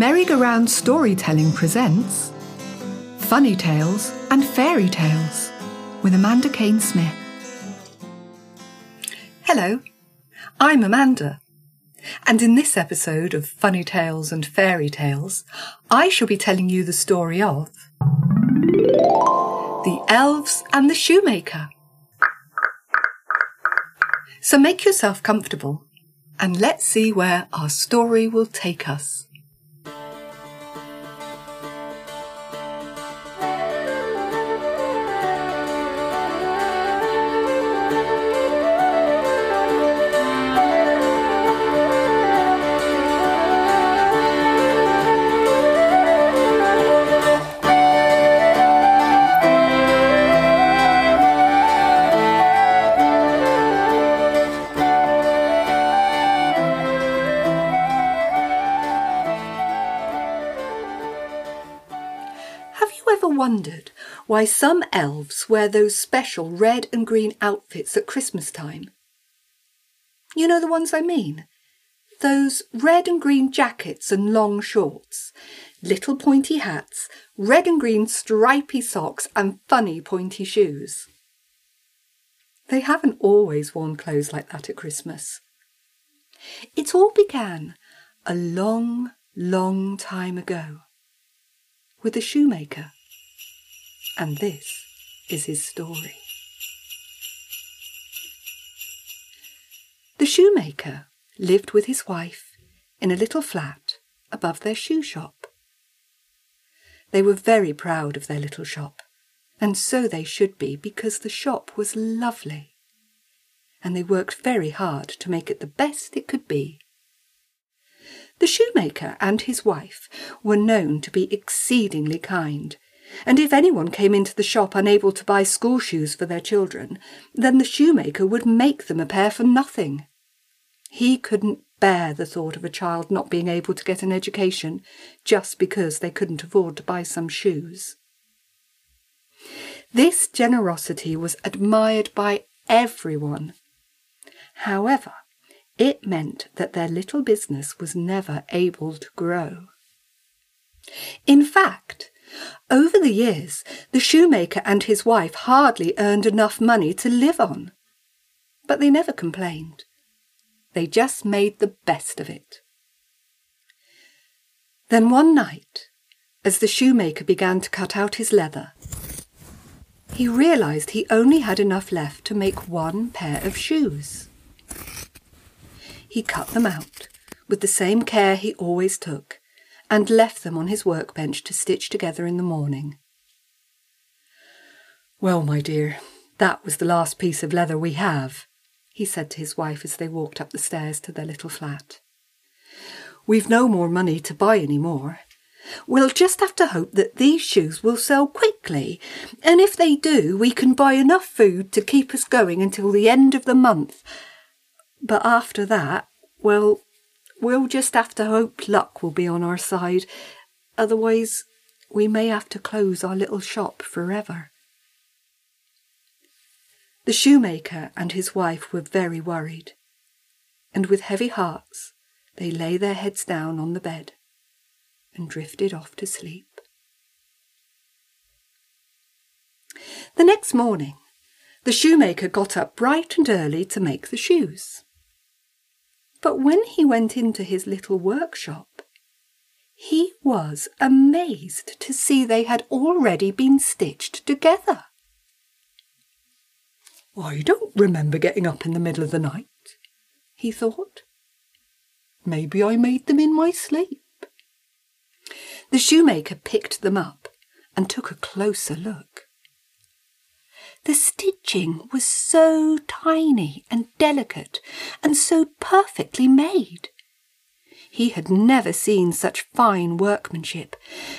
Merry-Go-Round Storytelling presents Funny Tales and Fairy Tales with Amanda Kane Smith. Hello, I'm Amanda, and in this episode of Funny Tales and Fairy Tales, I shall be telling you the story of The Elves and the Shoemaker. So make yourself comfortable and let's see where our story will take us. Wondered why some elves wear those special red and green outfits at Christmas time? You know the ones I mean? Those red and green jackets and long shorts, little pointy hats, red and green stripy socks, and funny pointy shoes. They haven't always worn clothes like that at Christmas. It all began a long, long time ago with a shoemaker. And this is his story. The shoemaker lived with his wife in a little flat above their shoe shop. They were very proud of their little shop, and so they should be because the shop was lovely, and they worked very hard to make it the best it could be. The shoemaker and his wife were known to be exceedingly kind, and if anyone came into the shop unable to buy school shoes for their children, then the shoemaker would make them a pair for nothing. He couldn't bear the thought of a child not being able to get an education just because they couldn't afford to buy some shoes. This generosity was admired by everyone. However, it meant that their little business was never able to grow. In fact, over the years, the shoemaker and his wife hardly earned enough money to live on. But they never complained. They just made the best of it. Then one night, as the shoemaker began to cut out his leather, he realized he only had enough left to make one pair of shoes. He cut them out with the same care he always took and left them on his workbench to stitch together in the morning. Well, my dear, that was the last piece of leather we have, he said to his wife as they walked up the stairs to their little flat. We've no more money to buy any more. We'll just have to hope that these shoes will sell quickly, and if they do, we can buy enough food to keep us going until the end of the month. But after that, well, we'll just have to hope luck will be on our side. Otherwise, we may have to close our little shop forever. The shoemaker and his wife were very worried, and with heavy hearts they lay their heads down on the bed and drifted off to sleep. The next morning, the shoemaker got up bright and early to make the shoes. But when he went into his little workshop, he was amazed to see they had already been stitched together. I don't remember getting up in the middle of the night, he thought. Maybe I made them in my sleep. The shoemaker picked them up and took a closer look. The stitching was so tiny and delicate and so perfectly made. He had never seen such fine workmanship,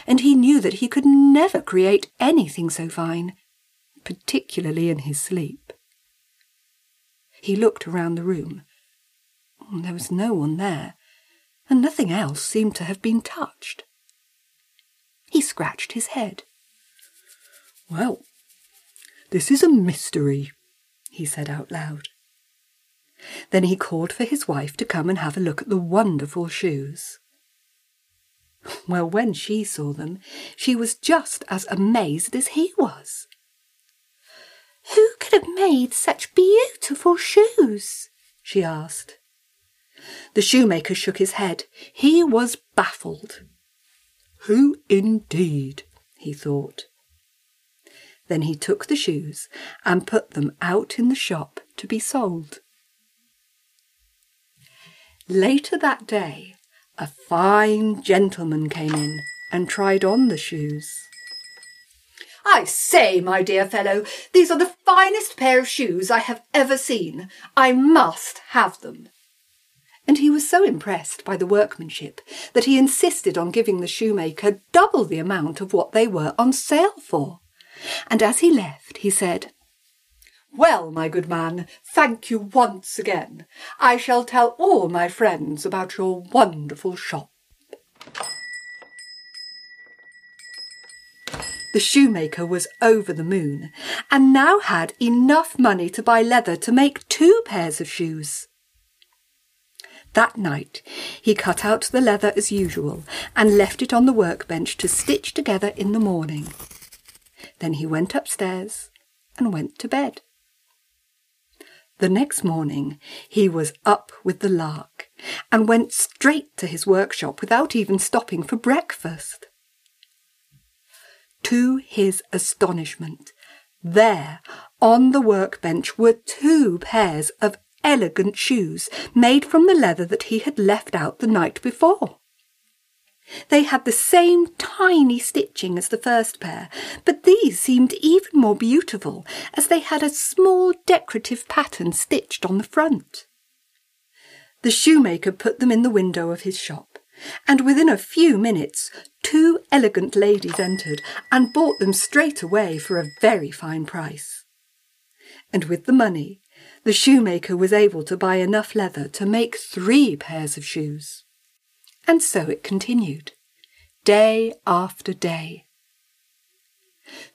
and he knew that he could never create anything so fine, particularly in his sleep. He looked around the room. There was no one there, and nothing else seemed to have been touched. He scratched his head. Well, this is a mystery, he said out loud. Then he called for his wife to come and have a look at the wonderful shoes. Well, when she saw them, she was just as amazed as he was. Who could have made such beautiful shoes? she asked. The shoemaker shook his head. He was baffled. Who indeed? he thought. Then he took the shoes and put them out in the shop to be sold. Later that day, a fine gentleman came in and tried on the shoes. I say, my dear fellow, these are the finest pair of shoes I have ever seen. I must have them. And he was so impressed by the workmanship that he insisted on giving the shoemaker double the amount of what they were on sale for. And as he left, he said, Well, my good man, thank you once again. I shall tell all my friends about your wonderful shop. The shoemaker was over the moon and now had enough money to buy leather to make two pairs of shoes. That night he cut out the leather as usual and left it on the workbench to stitch together in the morning. Then he went upstairs and went to bed. The next morning he was up with the lark and went straight to his workshop without even stopping for breakfast. To his astonishment, there on the workbench were two pairs of elegant shoes made from the leather that he had left out the night before. They had the same tiny stitching as the first pair, but these seemed even more beautiful as they had a small decorative pattern stitched on the front. The shoemaker put them in the window of his shop, and within a few minutes two elegant ladies entered and bought them straight away for a very fine price. And with the money, the shoemaker was able to buy enough leather to make three pairs of shoes. And so it continued, day after day.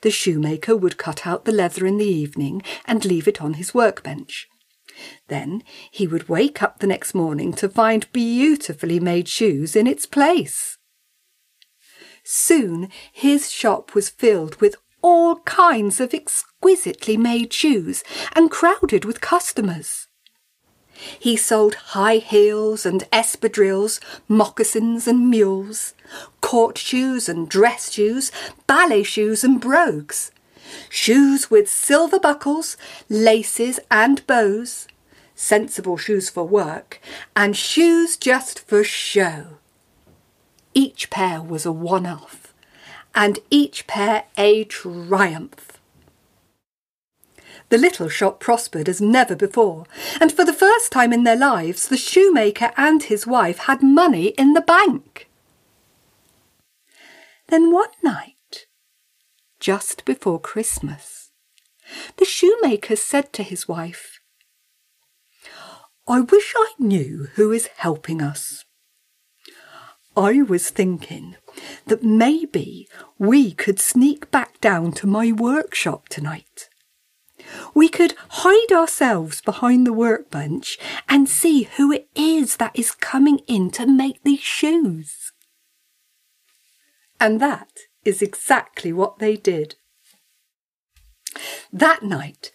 The shoemaker would cut out the leather in the evening and leave it on his workbench. Then he would wake up the next morning to find beautifully made shoes in its place. Soon his shop was filled with all kinds of exquisitely made shoes and crowded with customers. He sold high heels and espadrilles, moccasins and mules, court shoes and dress shoes, ballet shoes and brogues, shoes with silver buckles, laces and bows, sensible shoes for work, and shoes just for show. Each pair was a one off and each pair a triumph. The little shop prospered as never before, and for the first time in their lives, the shoemaker and his wife had money in the bank. Then one night, just before Christmas, the shoemaker said to his wife, I wish I knew who is helping us. I was thinking that maybe we could sneak back down to my workshop tonight. We could hide ourselves behind the workbench and see who it is that is coming in to make these shoes. And that is exactly what they did. That night,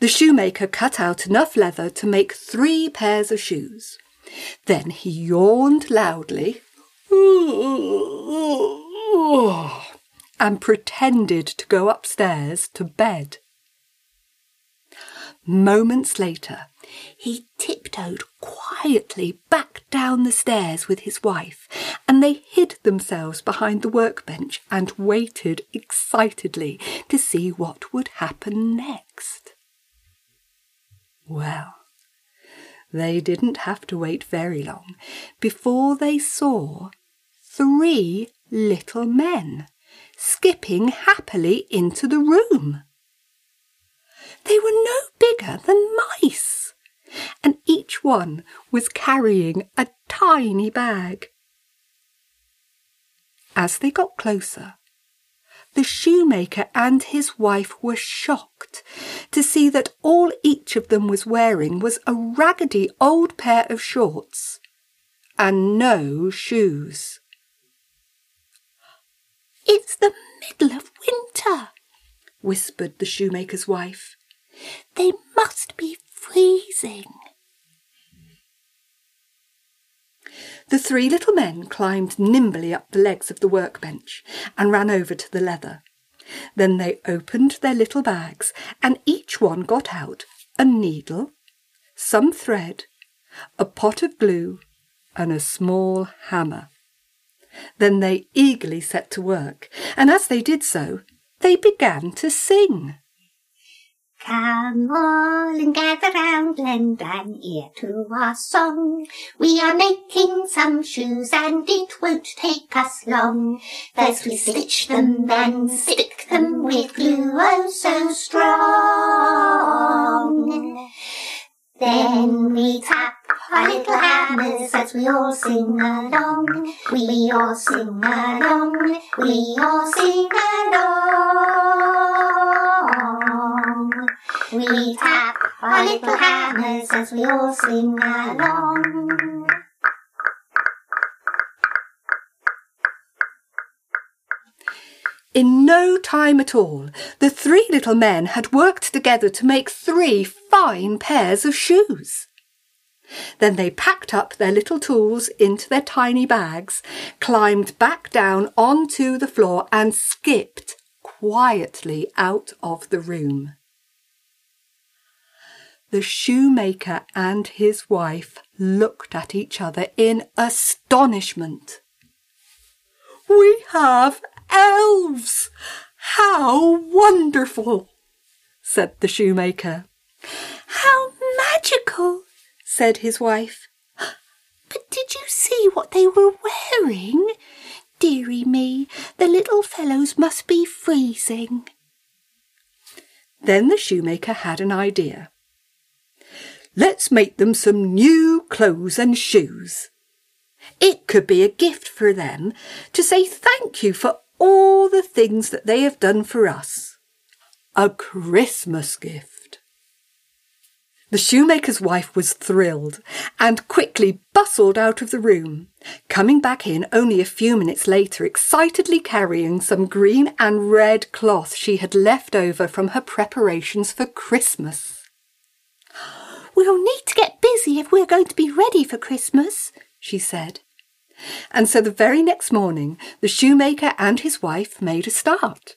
the shoemaker cut out enough leather to make three pairs of shoes. Then he yawned loudly and pretended to go upstairs to bed. Moments later, he tiptoed quietly back down the stairs with his wife, and they hid themselves behind the workbench and waited excitedly to see what would happen next. Well, they didn't have to wait very long before they saw three little men skipping happily into the room. They were no bigger than mice, and each one was carrying a tiny bag. As they got closer, the shoemaker and his wife were shocked to see that all each of them was wearing was a raggedy old pair of shorts and no shoes. It's the middle of winter, whispered the shoemaker's wife. They must be freezing. The three little men climbed nimbly up the legs of the workbench and ran over to the leather. Then they opened their little bags, and each one got out a needle, some thread, a pot of glue, and a small hammer. Then they eagerly set to work, and as they did so, they began to sing. Come all and gather round, lend an ear to our song. We are making some shoes and it won't take us long. First we stitch them, and stick them with glue oh so strong. Then we tap our little hammers as we all sing along. We all sing along. We all sing along. We tap our little hammers as we all sing along. In no time at all, the three little men had worked together to make three fine pairs of shoes. Then they packed up their little tools into their tiny bags, climbed back down onto the floor, and skipped quietly out of the room. The shoemaker and his wife looked at each other in astonishment. We have elves! How wonderful! said the shoemaker. How magical! said his wife. But did you see what they were wearing? Dearie me, the little fellows must be freezing. Then the shoemaker had an idea. Let's make them some new clothes and shoes. It could be a gift for them to say thank you for all the things that they have done for us. A Christmas gift. The shoemaker's wife was thrilled and quickly bustled out of the room, coming back in only a few minutes later, excitedly carrying some green and red cloth she had left over from her preparations for Christmas. We'll need to get busy if we're going to be ready for Christmas, she said. And so the very next morning, the shoemaker and his wife made a start.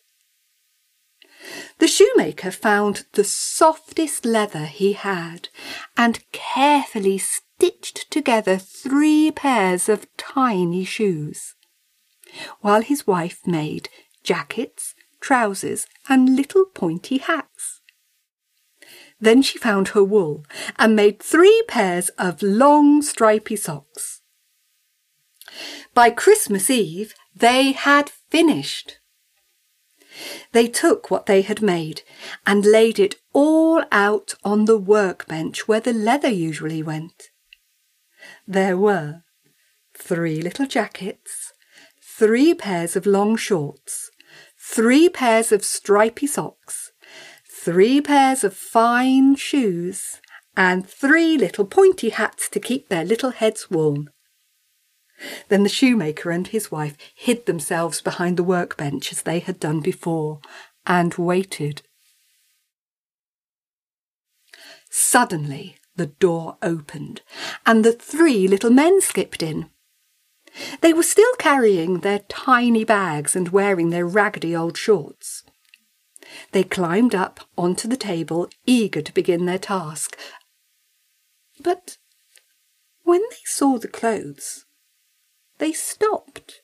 The shoemaker found the softest leather he had and carefully stitched together three pairs of tiny shoes, while his wife made jackets, trousers, and little pointy hats. Then she found her wool and made three pairs of long stripy socks. By Christmas Eve, they had finished. They took what they had made and laid it all out on the workbench where the leather usually went. There were three little jackets, three pairs of long shorts, three pairs of stripy socks, three pairs of fine shoes, and three little pointy hats to keep their little heads warm. Then the shoemaker and his wife hid themselves behind the workbench as they had done before and waited. Suddenly the door opened and the three little men skipped in. They were still carrying their tiny bags and wearing their raggedy old shorts. They climbed up onto the table, eager to begin their task. But when they saw the clothes, they stopped.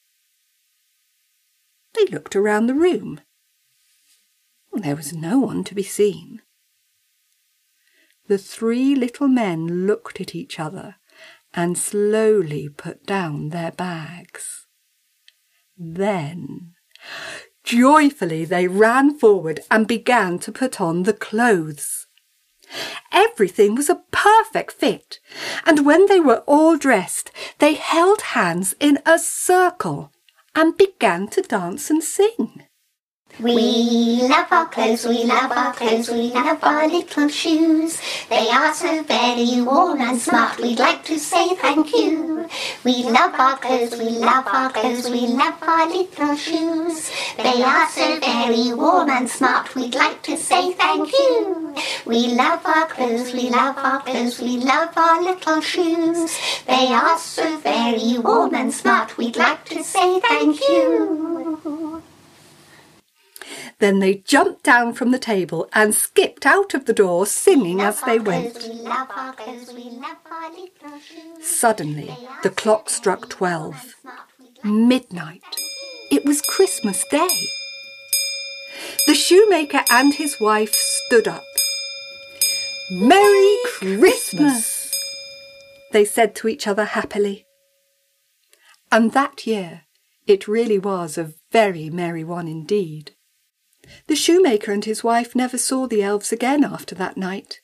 They looked around the room. There was no one to be seen. The three little men looked at each other and slowly put down their bags. Then, joyfully, they ran forward and began to put on the clothes. Everything was a perfect fit, and when they were all dressed, they held hands in a circle and began to dance and sing. We love our clothes, we love our clothes, we love our little shoes. They are so very warm and smart, we'd like to say thank you. We love our clothes, we love our clothes, we love our little shoes. They are so very warm and smart, we'd like to say thank you. We love our clothes, we love our clothes, we love our little shoes. They are so very warm and smart, we'd like to say thank you. Then they jumped down from the table and skipped out of the door, singing as they went. We love our clothes, we love our little shoes. Suddenly, the clock struck twelve. Midnight. It was Christmas Day. The shoemaker and his wife stood up. Merry Christmas! They said to each other happily. And that year, it really was a very merry one indeed. The shoemaker and his wife never saw the elves again after that night.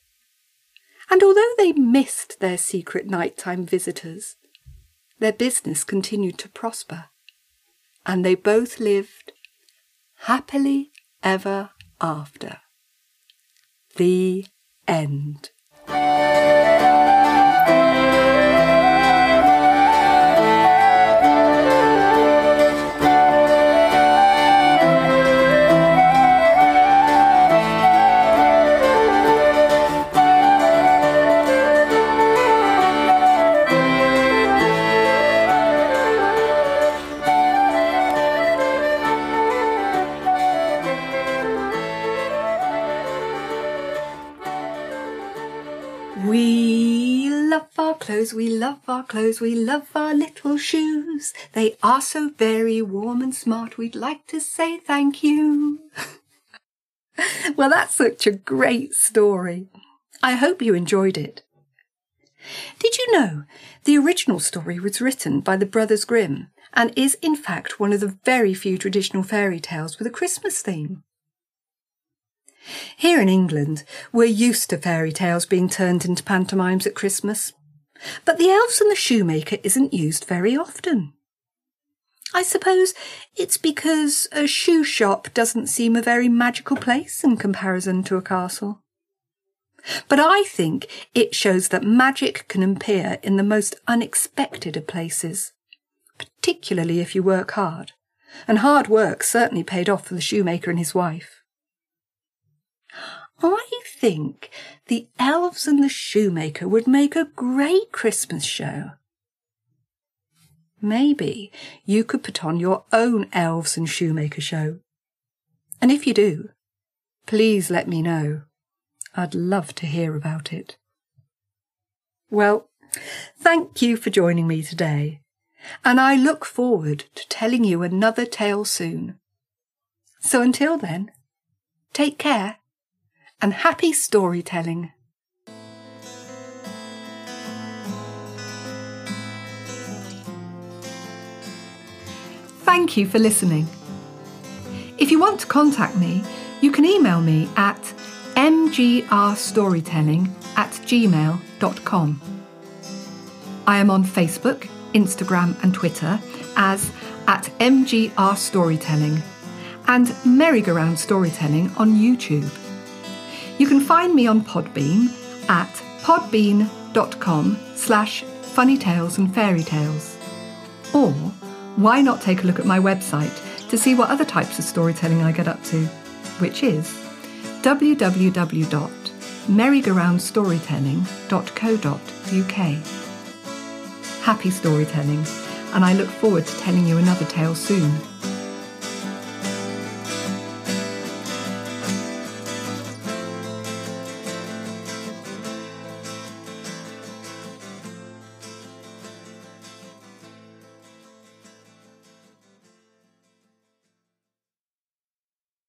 And although they missed their secret nighttime visitors, their business continued to prosper, and they both lived happily ever after. The end. Our clothes, we love our little shoes. They are so very warm and smart, we'd like to say thank you. well, that's such a great story. I hope you enjoyed it. Did you know the original story was written by the Brothers Grimm and is in fact one of the very few traditional fairy tales with a Christmas theme? Here in England, we're used to fairy tales being turned into pantomimes at Christmas, but the elves and the shoemaker isn't used very often. I suppose it's because a shoe shop doesn't seem a very magical place in comparison to a castle. But I think it shows that magic can appear in the most unexpected of places, particularly if you work hard. And hard work certainly paid off for the shoemaker and his wife. I think the elves and the shoemaker would make a great Christmas show. Maybe you could put on your own elves and shoemaker show. And if you do, please let me know. I'd love to hear about it. Well, thank you for joining me today, and I look forward to telling you another tale soon. So until then, take care and happy storytelling. Thank you for listening. If you want to contact me, you can email me at mgrstorytelling at gmail.com. I am on Facebook, Instagram, and Twitter as at mgrstorytelling and Merry-Go-Round Storytelling on YouTube. You can find me on Podbean at podbean.com slash funny tales and fairy tales. Or why not take a look at my website to see what other types of storytelling I get up to, which is www.merrygoroundstorytelling.co.uk. Happy storytelling, and I look forward to telling you another tale soon.